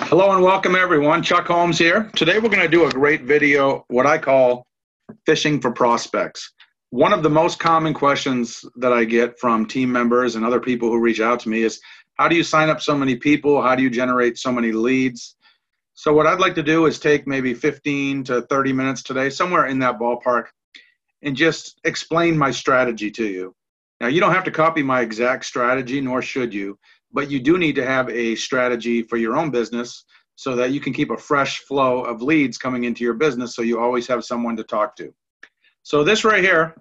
Hello and welcome everyone. Chuck Holmes here. Today we're going to do a great video, what I call fishing for prospects. One of the most common questions that I get from team members and other people who reach out to me is how do you sign up so many people? How do you generate so many leads? So what I'd like to do is take maybe 15 to 30 minutes today, somewhere in that ballpark, and just explain my strategy to you. Now, you don't have to copy my exact strategy, nor should you but you do need to have a strategy for your own business so that you can keep a fresh flow of leads coming into your business so you always have someone to talk to. So this right here,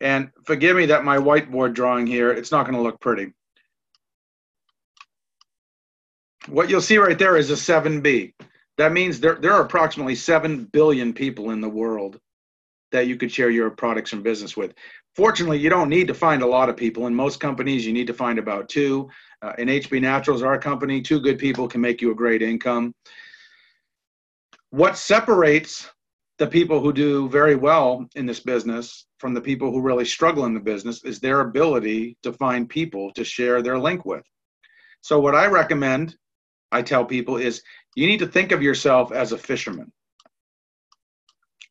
and forgive me that my whiteboard drawing here, it's not going to look pretty. What you'll see right there is a 7B. That means there, there are approximately 7 billion people in the world that you could share your products and business with. Fortunately, you don't need to find a lot of people. In most companies, you need to find about two. Uh, in HB Naturals, our company, two good people can make you a great income. What separates the people who do very well in this business from the people who really struggle in the business is their ability to find people to share their link with. So, what I recommend, I tell people, is you need to think of yourself as a fisherman.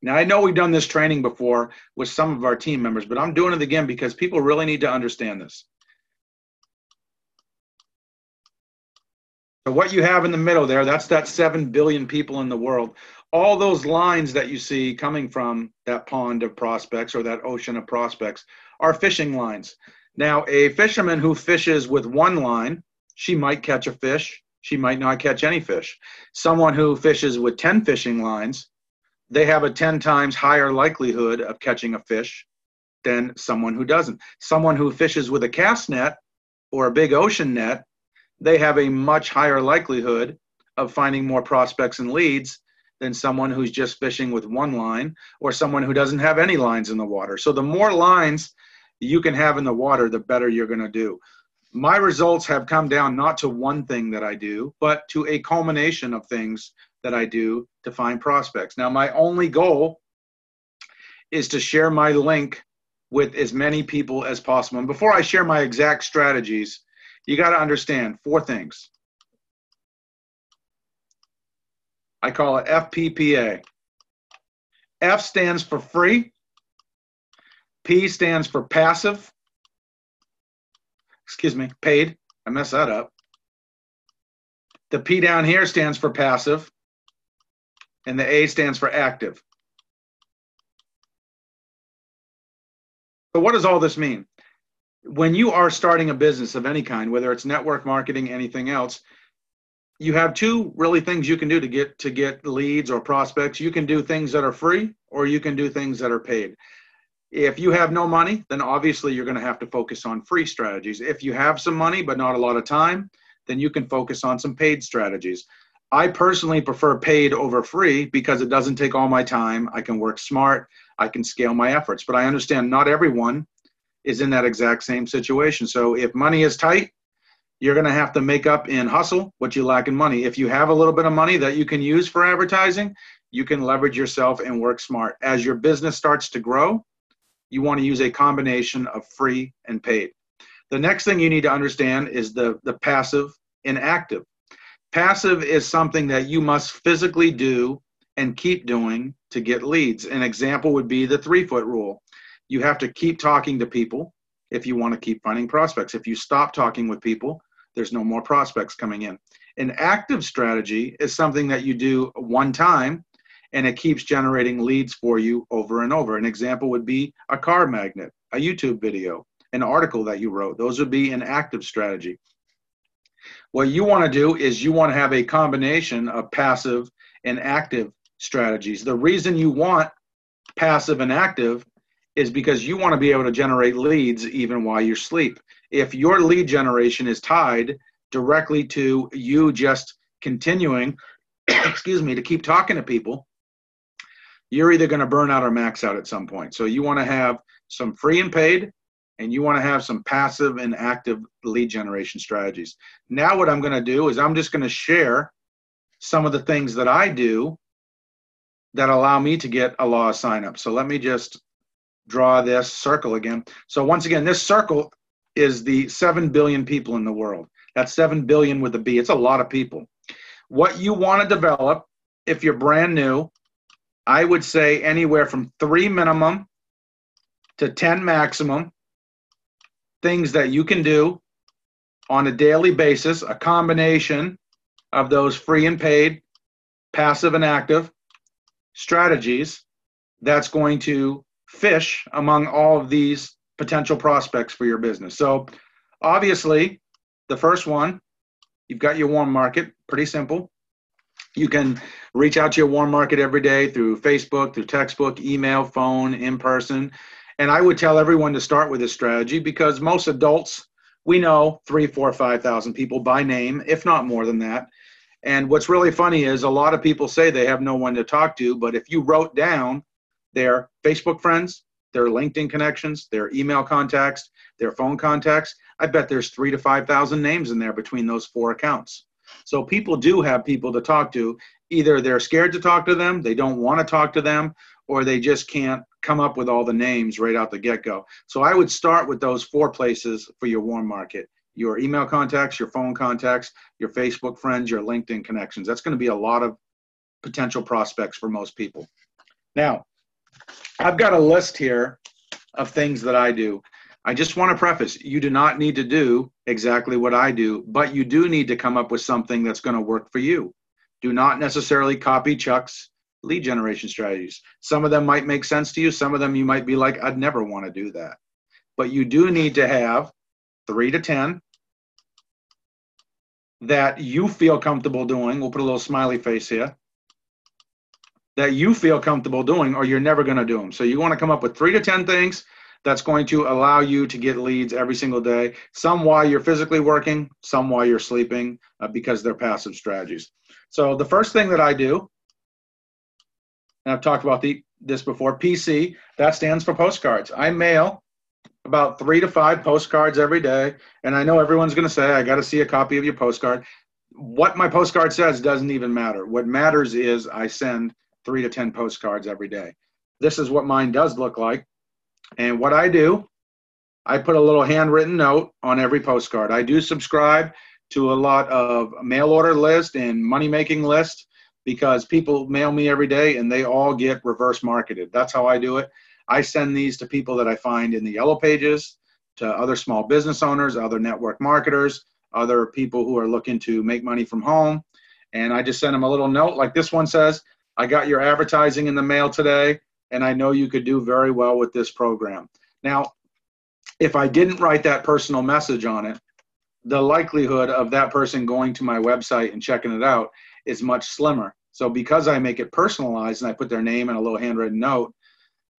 Now, I know we've done this training before with some of our team members, but I'm doing it again because people really need to understand this. So, what you have in the middle there, that's that 7 billion people in the world. All those lines that you see coming from that pond of prospects or that ocean of prospects are fishing lines. Now, a fisherman who fishes with one line, she might catch a fish, she might not catch any fish. Someone who fishes with 10 fishing lines, they have a 10 times higher likelihood of catching a fish than someone who doesn't. Someone who fishes with a cast net or a big ocean net, they have a much higher likelihood of finding more prospects and leads than someone who's just fishing with one line or someone who doesn't have any lines in the water. So the more lines you can have in the water, the better you're going to do. My results have come down not to one thing that I do, but to a culmination of things that I do to find prospects. Now, my only goal is to share my link with as many people as possible. And before I share my exact strategies, you got to understand four things. I call it FPPA. F stands for free. P stands for passive. Excuse me, paid. I messed that up. The P down here stands for passive and the A stands for active. So, what does all this mean? When you are starting a business of any kind, whether it's network marketing, anything else, you have two really things you can do to get to get leads or prospects. You can do things that are free, or you can do things that are paid. If you have no money, then obviously you're going to have to focus on free strategies. If you have some money but not a lot of time, then you can focus on some paid strategies. I personally prefer paid over free because it doesn't take all my time. I can work smart. I can scale my efforts. But I understand not everyone is in that exact same situation. So if money is tight, you're going to have to make up in hustle what you lack in money. If you have a little bit of money that you can use for advertising, you can leverage yourself and work smart. As your business starts to grow, you want to use a combination of free and paid. The next thing you need to understand is the, the passive and active. Passive is something that you must physically do and keep doing to get leads. An example would be the three foot rule. You have to keep talking to people if you want to keep finding prospects. If you stop talking with people, there's no more prospects coming in. An active strategy is something that you do one time and it keeps generating leads for you over and over. An example would be a car magnet, a YouTube video, an article that you wrote. Those would be an active strategy. What you want to do is you want to have a combination of passive and active strategies. The reason you want passive and active is because you want to be able to generate leads even while you sleep. If your lead generation is tied directly to you just continuing, excuse me, to keep talking to people, you're either going to burn out or max out at some point. So you want to have some free and paid and you want to have some passive and active lead generation strategies. Now, what I'm going to do is I'm just going to share some of the things that I do that allow me to get a law of sign up. So let me just draw this circle again. So once again, this circle is the 7 billion people in the world. That's 7 billion with a B. It's a lot of people. what you want to develop if you're brand new, I would say anywhere from three minimum to 10 maximum things that you can do on a daily basis, a combination of those free and paid, passive and active strategies that's going to fish among all of these potential prospects for your business. So, obviously, the first one, you've got your warm market, pretty simple. You can reach out to your warm market every day through Facebook, through textbook, email, phone, in person. And I would tell everyone to start with this strategy because most adults, we know three, four, five thousand people by name, if not more than that. And what's really funny is a lot of people say they have no one to talk to, but if you wrote down their Facebook friends, their LinkedIn connections, their email contacts, their phone contacts, I bet there's three to 5,000 names in there between those four accounts. So people do have people to talk to. Either they're scared to talk to them, they don't want to talk to them, or they just can't come up with all the names right out the get go. So I would start with those four places for your warm market your email contacts, your phone contacts, your Facebook friends, your LinkedIn connections. That's going to be a lot of potential prospects for most people. Now, I've got a list here of things that I do. I just want to preface you do not need to do exactly what I do, but you do need to come up with something that's going to work for you. Do not necessarily copy Chuck's lead generation strategies. Some of them might make sense to you, some of them you might be like, I'd never want to do that. But you do need to have three to 10 that you feel comfortable doing. We'll put a little smiley face here. That you feel comfortable doing, or you're never going to do them. So you want to come up with three to 10 things that's going to allow you to get leads every single day. Some while you're physically working, some while you're sleeping, uh, because they're passive strategies. So the first thing that I do, and I've talked about the, this before, PC, that stands for postcards. I mail about three to five postcards every day. And I know everyone's going to say, I got to see a copy of your postcard. What my postcard says doesn't even matter. What matters is I send three to 10 postcards every day. This is what mine does look like. And what I do, I put a little handwritten note on every postcard. I do subscribe to a lot of mail order list and money making list because people mail me every day and they all get reverse marketed. That's how I do it. I send these to people that I find in the yellow pages, to other small business owners, other network marketers, other people who are looking to make money from home. And I just send them a little note like this one says, I got your advertising in the mail today and I know you could do very well with this program. Now, if I didn't write that personal message on it, the likelihood of that person going to my website and checking it out is much slimmer. So because I make it personalized and I put their name and a little handwritten note,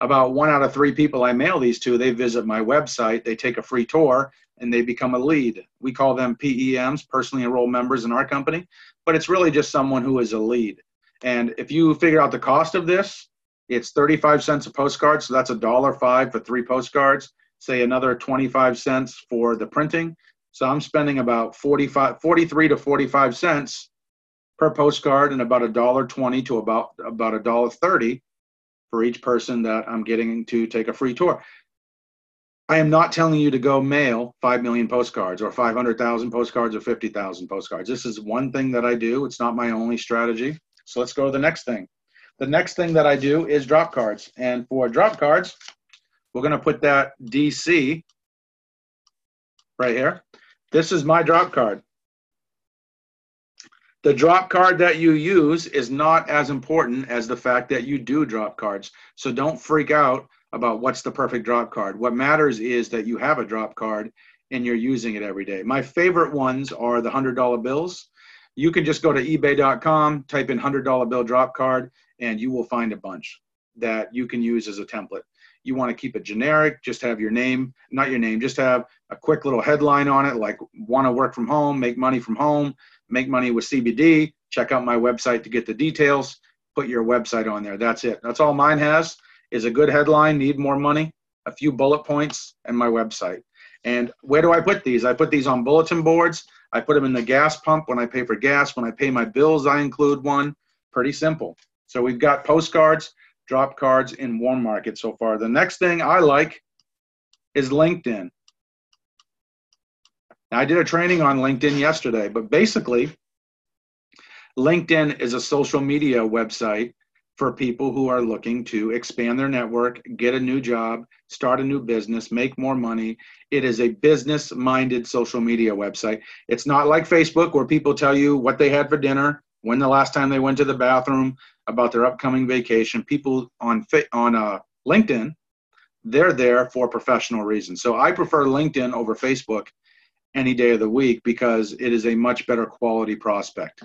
about one out of three people I mail these to, they visit my website, they take a free tour, and they become a lead. We call them PEMs, personally enrolled members in our company, but it's really just someone who is a lead. And if you figure out the cost of this, it's 35 cents a postcard, so that's a dollar five for three postcards. Say another 25 cents for the printing. So I'm spending about 45, 43 to 45 cents per postcard, and about a dollar 20 to about about a dollar 30 for each person that I'm getting to take a free tour. I am not telling you to go mail 5 million postcards or 500,000 postcards or 50,000 postcards. This is one thing that I do. It's not my only strategy. So let's go to the next thing. The next thing that I do is drop cards. And for drop cards, we're going to put that DC right here. This is my drop card. The drop card that you use is not as important as the fact that you do drop cards. So don't freak out about what's the perfect drop card. What matters is that you have a drop card and you're using it every day. My favorite ones are the $100 bills. You can just go to ebay.com, type in $100 bill drop card, and you will find a bunch that you can use as a template. You want to keep it generic, just have your name, not your name, just have a quick little headline on it like want to work from home, make money from home, make money with CBD. Check out my website to get the details. Put your website on there. That's it. That's all mine has is a good headline, need more money, a few bullet points, and my website. And where do I put these? I put these on bulletin boards. I put them in the gas pump when I pay for gas. When I pay my bills, I include one. Pretty simple. So we've got postcards, drop cards, in warm market so far. The next thing I like is LinkedIn. Now, I did a training on LinkedIn yesterday, but basically, LinkedIn is a social media website for people who are looking to expand their network, get a new job, start a new business, make more money. It is a business minded social media website. It's not like Facebook where people tell you what they had for dinner, when the last time they went to the bathroom, about their upcoming vacation. People on on uh, LinkedIn, they're there for professional reasons. So I prefer LinkedIn over Facebook any day of the week because it is a much better quality prospect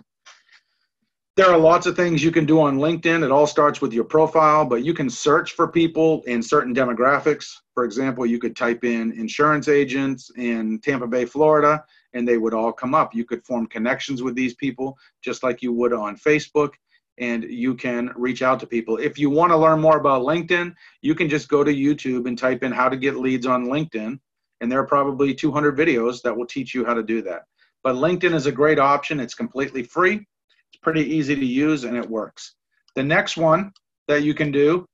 there are lots of things you can do on LinkedIn. It all starts with your profile, but you can search for people in certain demographics. For example, you could type in insurance agents in Tampa Bay, Florida, and they would all come up. You could form connections with these people just like you would on Facebook, and you can reach out to people. If you want to learn more about LinkedIn, you can just go to YouTube and type in how to get leads on LinkedIn, and there are probably 200 videos that will teach you how to do that. But LinkedIn is a great option, it's completely free it's pretty easy to use and it works. The next one that you can do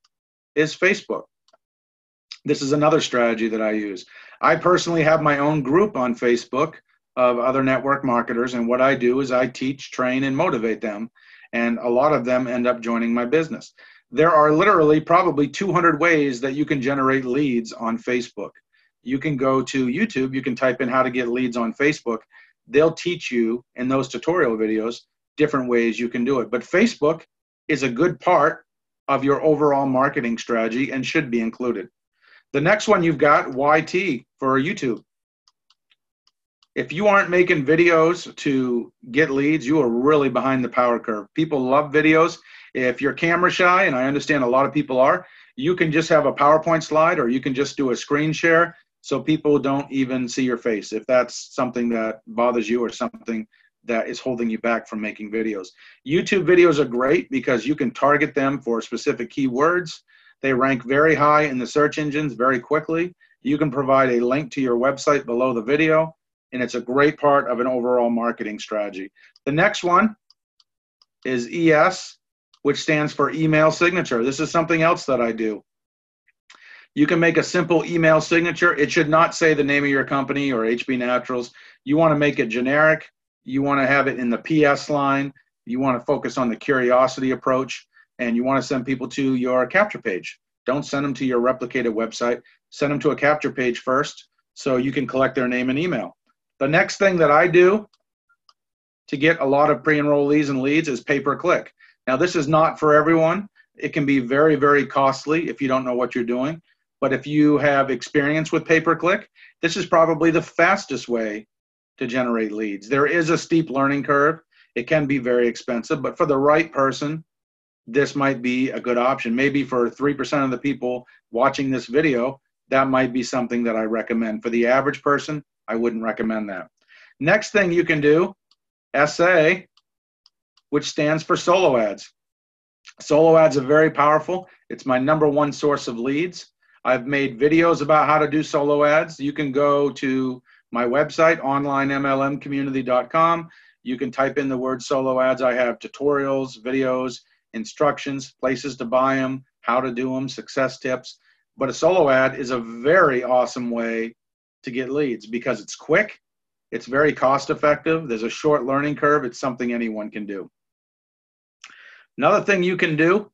is Facebook. This is another strategy that I use. I personally have my own group on Facebook of other network marketers, and what I do is I teach, train, and motivate them. And a lot of them end up joining my business. There are literally probably 200 ways that you can generate leads on Facebook. You can go to YouTube, you can type in how to get leads on Facebook. They'll teach you in those tutorial videos different ways you can do it. But Facebook is a good part of your overall marketing strategy and should be included. The next one you've got YT for YouTube. If you aren't making videos to get leads, you are really behind the power curve. People love videos. If you're camera shy, and I understand a lot of people are, you can just have a PowerPoint slide or you can just do a screen share so people don't even see your face. If that's something that bothers you or something that is holding you back from making videos. YouTube videos are great because you can target them for specific keywords. They rank very high in the search engines very quickly. You can provide a link to your website below the video, and it's a great part of an overall marketing strategy. The next one is ES, which stands for email signature. This is something else that I do. You can make a simple email signature. It should not say the name of your company or HB Naturals. You want to make it generic you want to have it in the PS line. You want to focus on the curiosity approach, and you want to send people to your capture page. Don't send them to your replicated website. Send them to a capture page first so you can collect their name and email. The next thing that I do to get a lot of pre enrollees and leads is pay per click. Now, this is not for everyone. It can be very, very costly if you don't know what you're doing. But if you have experience with pay per click, this is probably the fastest way to generate leads. There is a steep learning curve. It can be very expensive, but for the right person, this might be a good option. Maybe for 3% of the people watching this video, that might be something that I recommend. For the average person, I wouldn't recommend that. Next thing you can do, SA, which stands for solo ads. Solo ads are very powerful. It's my number one source of leads. I've made videos about how to do solo ads. You can go to my website, onlinemlmcommunity.com. You can type in the word solo ads. I have tutorials, videos, instructions, places to buy them, how to do them, success tips. But a solo ad is a very awesome way to get leads because it's quick, it's very cost effective, there's a short learning curve, it's something anyone can do. Another thing you can do,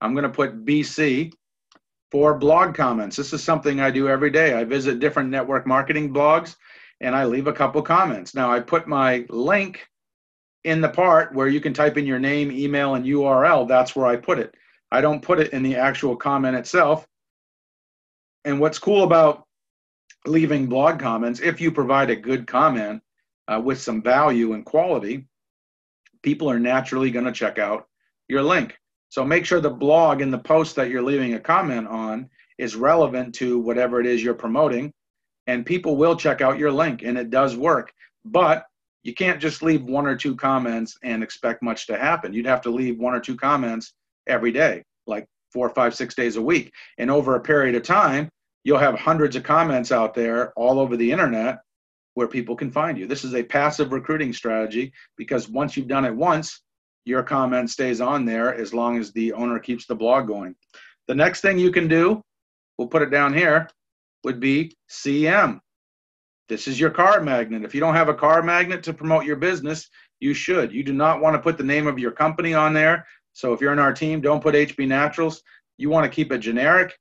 I'm going to put BC for blog comments. This is something I do every day. I visit different network marketing blogs and I leave a couple comments. Now I put my link in the part where you can type in your name, email, and URL. That's where I put it. I don't put it in the actual comment itself. And what's cool about leaving blog comments, if you provide a good comment uh, with some value and quality, people are naturally going to check out your link. So make sure the blog and the post that you're leaving a comment on is relevant to whatever it is you're promoting. And people will check out your link, and it does work. But you can't just leave one or two comments and expect much to happen. You'd have to leave one or two comments every day, like four, five, six days a week. And over a period of time, you'll have hundreds of comments out there all over the internet where people can find you. This is a passive recruiting strategy because once you've done it once, your comment stays on there as long as the owner keeps the blog going. The next thing you can do, we'll put it down here, would be CM. This is your car magnet. If you don't have a car magnet to promote your business, you should. You do not want to put the name of your company on there. So if you're in our team, don't put HB Naturals. You want to keep it generic.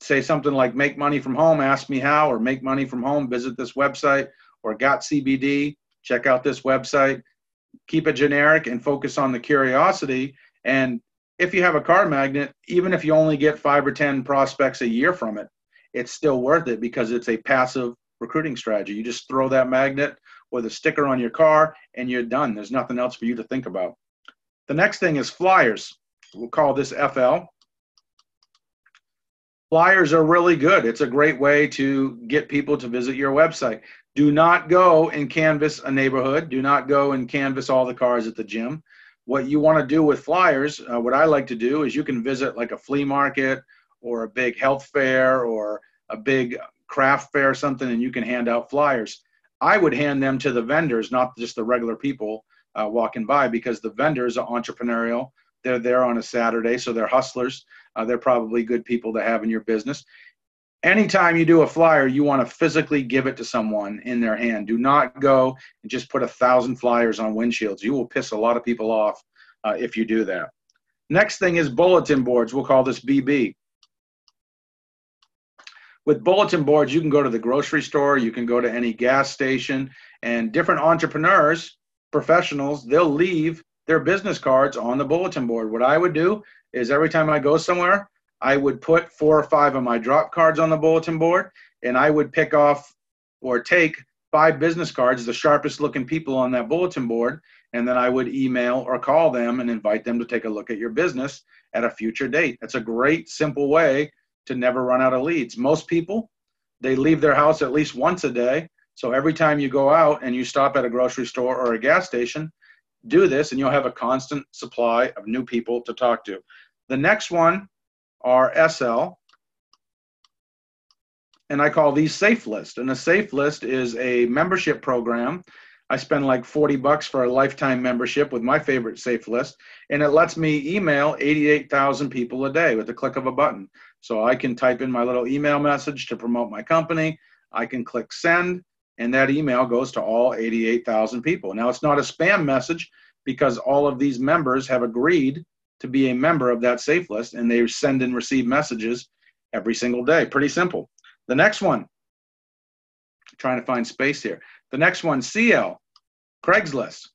Say something like make money from home, ask me how, or make money from home, visit this website, or got CBD, check out this website. Keep it generic and focus on the curiosity. And if you have a car magnet, even if you only get five or 10 prospects a year from it, it's still worth it because it's a passive recruiting strategy. You just throw that magnet with a sticker on your car and you're done. There's nothing else for you to think about. The next thing is flyers. We'll call this FL. Flyers are really good. It's a great way to get people to visit your website. Do not go and canvas a neighborhood. Do not go and canvas all the cars at the gym. What you want to do with flyers, uh, what I like to do is you can visit like a flea market or a big health fair or a big craft fair or something and you can hand out flyers. I would hand them to the vendors, not just the regular people uh, walking by, because the vendors are entrepreneurial. They're there on a Saturday, so they're hustlers. Uh, they're probably good people to have in your business. Anytime you do a flyer, you want to physically give it to someone in their hand. Do not go and just put a thousand flyers on windshields. You will piss a lot of people off uh, if you do that. Next thing is bulletin boards. We'll call this BB with bulletin boards, you can go to the grocery store, you can go to any gas station, and different entrepreneurs, professionals, they'll leave their business cards on the bulletin board. What I would do is every time I go somewhere, I would put four or five of my drop cards on the bulletin board, and I would pick off or take five business cards, the sharpest looking people on that bulletin board, and then I would email or call them and invite them to take a look at your business at a future date. That's a great, simple way to never run out of leads. Most people, they leave their house at least once a day. So every time you go out and you stop at a grocery store or a gas station, do this and you'll have a constant supply of new people to talk to. The next one are SL. And I call these safe list. And a safe list is a membership program I spend like 40 bucks for a lifetime membership with my favorite safe list, and it lets me email 88,000 people a day with the click of a button. So I can type in my little email message to promote my company. I can click send, and that email goes to all 88,000 people. Now, it's not a spam message because all of these members have agreed to be a member of that safe list, and they send and receive messages every single day. Pretty simple. The next one, trying to find space here. The next one, CL. Craigslist.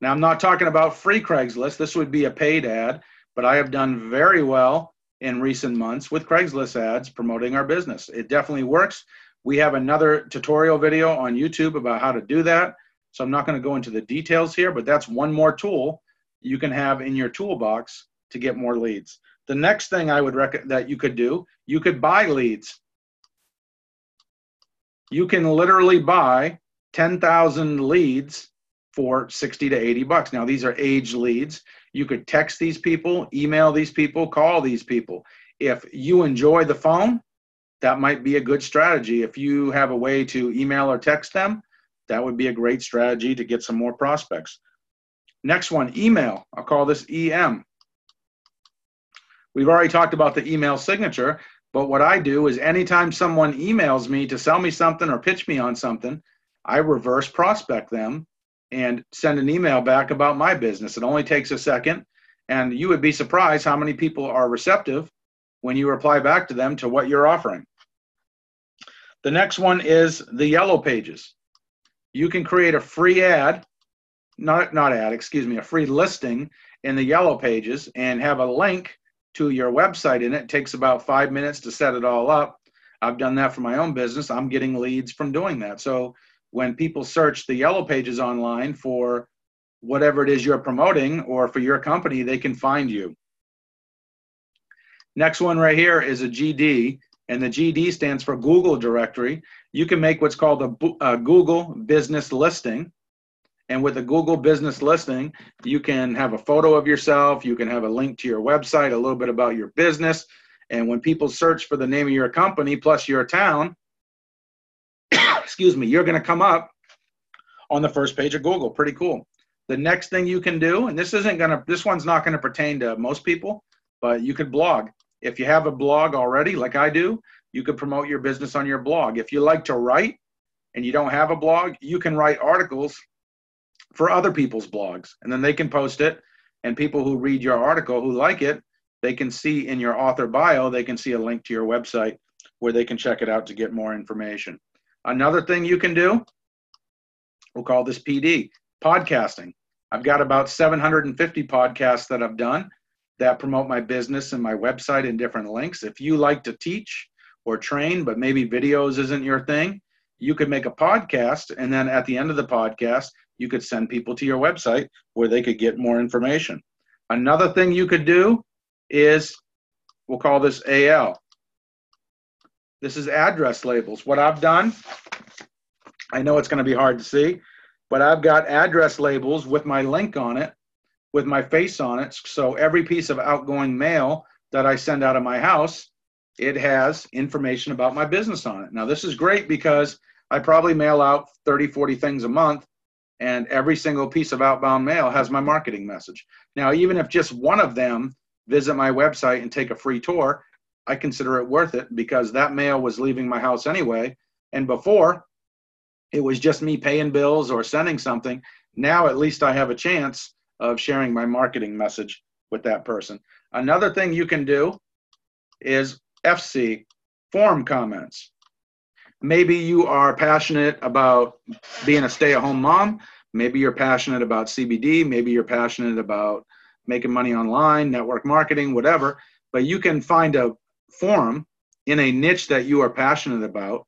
Now, I'm not talking about free Craigslist. This would be a paid ad, but I have done very well in recent months with Craigslist ads promoting our business. It definitely works. We have another tutorial video on YouTube about how to do that. So I'm not going to go into the details here, but that's one more tool you can have in your toolbox to get more leads. The next thing I would recommend that you could do, you could buy leads. You can literally buy 10,000 leads for 60 to 80 bucks. Now, these are age leads. You could text these people, email these people, call these people. If you enjoy the phone, that might be a good strategy. If you have a way to email or text them, that would be a great strategy to get some more prospects. Next one, email. I'll call this EM. We've already talked about the email signature, but what I do is anytime someone emails me to sell me something or pitch me on something, I reverse prospect them and send an email back about my business. It only takes a second, and you would be surprised how many people are receptive when you reply back to them to what you're offering. The next one is the yellow pages. You can create a free ad, not not ad, excuse me, a free listing in the yellow pages and have a link to your website in it. It takes about 5 minutes to set it all up. I've done that for my own business. I'm getting leads from doing that. So when people search the yellow pages online for whatever it is you're promoting or for your company, they can find you. Next one right here is a GD, and the GD stands for Google Directory. You can make what's called a, a Google Business Listing. And with a Google Business Listing, you can have a photo of yourself, you can have a link to your website, a little bit about your business. And when people search for the name of your company plus your town, excuse me, you're going to come up on the first page of Google. Pretty cool. The next thing you can do, and this isn't going to, this one's not going to pertain to most people, but you could blog. If you have a blog already, like I do, you could promote your business on your blog. If you like to write and you don't have a blog, you can write articles for other people's blogs. And then they can post it, and people who read your article who like it, they can see in your author bio, they can see a link to your website where they can check it out to get more information. Another thing you can do, we'll call this PD, podcasting. I've got about 750 podcasts that I've done that promote my business and my website and different links. If you like to teach or train, but maybe videos isn't your thing, you could make a podcast. And then at the end of the podcast, you could send people to your website where they could get more information. Another thing you could do is we'll call this AL. This is address labels. What I've done, I know it's going to be hard to see, but I've got address labels with my link on it, with my face on it. So every piece of outgoing mail that I send out of my house, it has information about my business on it. Now, this is great because I probably mail out 30, 40 things a month, and every single piece of outbound mail has my marketing message. Now, even if just one of them visit my website and take a free tour, I consider it worth it because that mail was leaving my house anyway. And before, it was just me paying bills or sending something. Now, at least I have a chance of sharing my marketing message with that person. Another thing you can do is FC form comments. Maybe you are passionate about being a stay at home mom. Maybe you're passionate about CBD. Maybe you're passionate about making money online, network marketing, whatever. But you can find a forum in a niche that you are passionate about,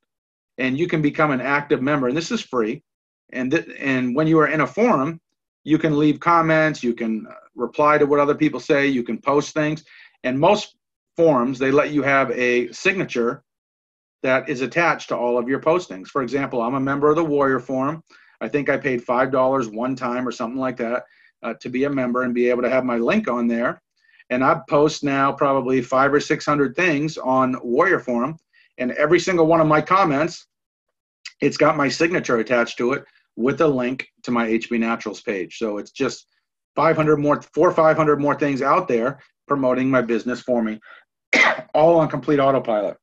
and you can become an active member. And this is free. And, th- and when you are in a forum, you can leave comments, you can uh, reply to what other people say, you can post things. And most forums, they let you have a signature that is attached to all of your postings. For example, I'm a member of the Warrior Forum. I think I paid $5 one time or something like that uh, to be a member and be able to have my link on there. And I post now probably five or 600 things on Warrior Forum. And every single one of my comments, it's got my signature attached to it with a link to my HB Naturals page. So it's just 500 more, four or 500 more things out there promoting my business for me, all on complete autopilot.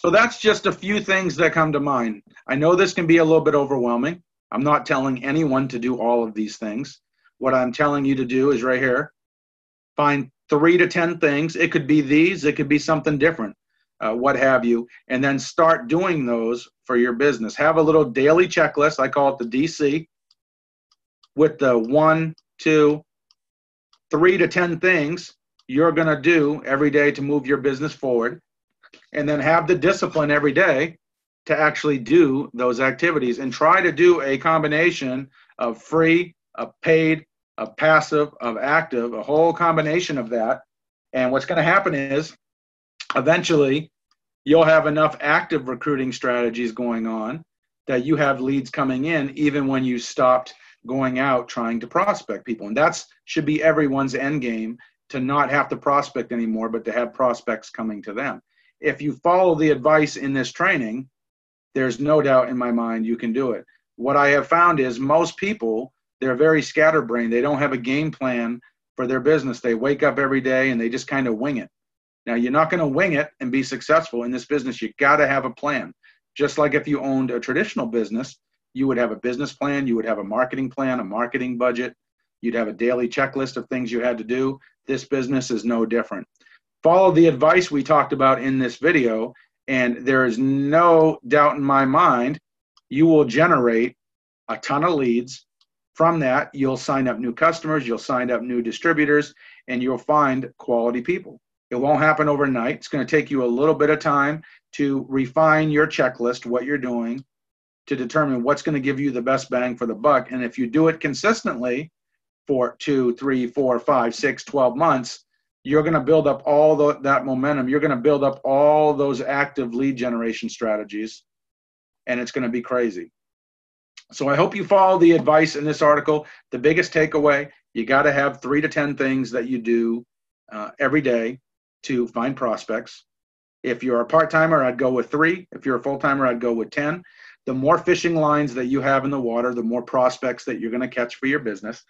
So that's just a few things that come to mind. I know this can be a little bit overwhelming. I'm not telling anyone to do all of these things. What I'm telling you to do is right here find three to 10 things. It could be these, it could be something different, uh, what have you, and then start doing those for your business. Have a little daily checklist. I call it the DC with the one, two, three to 10 things you're going to do every day to move your business forward. And then have the discipline every day to actually do those activities and try to do a combination of free, a paid, a passive, of active, a whole combination of that. And what's going to happen is eventually you'll have enough active recruiting strategies going on that you have leads coming in even when you stopped going out trying to prospect people. And that's should be everyone's end game to not have to prospect anymore, but to have prospects coming to them. If you follow the advice in this training, there's no doubt in my mind you can do it. What I have found is most people, they're very scatterbrained. They don't have a game plan for their business. They wake up every day and they just kind of wing it. Now, you're not going to wing it and be successful in this business. You got to have a plan. Just like if you owned a traditional business, you would have a business plan, you would have a marketing plan, a marketing budget, you'd have a daily checklist of things you had to do. This business is no different. Follow the advice we talked about in this video and there is no doubt in my mind, you will generate a ton of leads. From that, you'll sign up new customers, you'll sign up new distributors, and you'll find quality people. It won't happen overnight. It's going to take you a little bit of time to refine your checklist, what you're doing, to determine what's going to give you the best bang for the buck. And if you do it consistently for two, three, four, five, six, 12 months, you're going to build up all the, that momentum. You're going to build up all those active lead generation strategies, and it's going to be crazy. So I hope you follow the advice in this article. The biggest takeaway you got to have three to 10 things that you do uh, every day to find prospects. If you're a part timer, I'd go with three. If you're a full timer, I'd go with 10. The more fishing lines that you have in the water, the more prospects that you're going to catch for your business.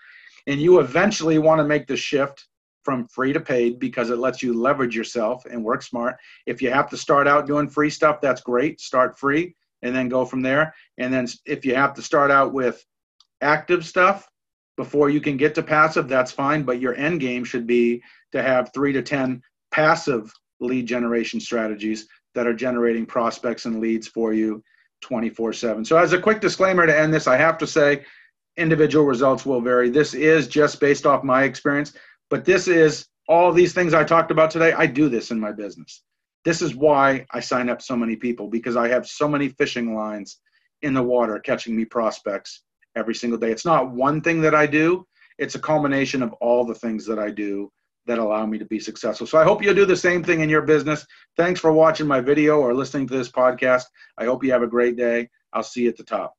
And you eventually want to make the shift from free to paid because it lets you leverage yourself and work smart. If you have to start out doing free stuff, that's great. Start free and then go from there. And then if you have to start out with active stuff before you can get to passive, that's fine. But your end game should be to have three to 10 passive lead generation strategies that are generating prospects and leads for you 24 7. So, as a quick disclaimer to end this, I have to say individual results will vary. This is just based off my experience, but this is all these things I talked about today. I do this in my business. This is why I sign up so many people because I have so many fishing lines in the water catching me prospects every single day. It's not one thing that I do, it's a culmination of all the things that I do that allow me to be successful. So I hope you'll do the same thing in your business. Thanks for watching my video or listening to this podcast. I hope you have a great day. I'll see you at the top.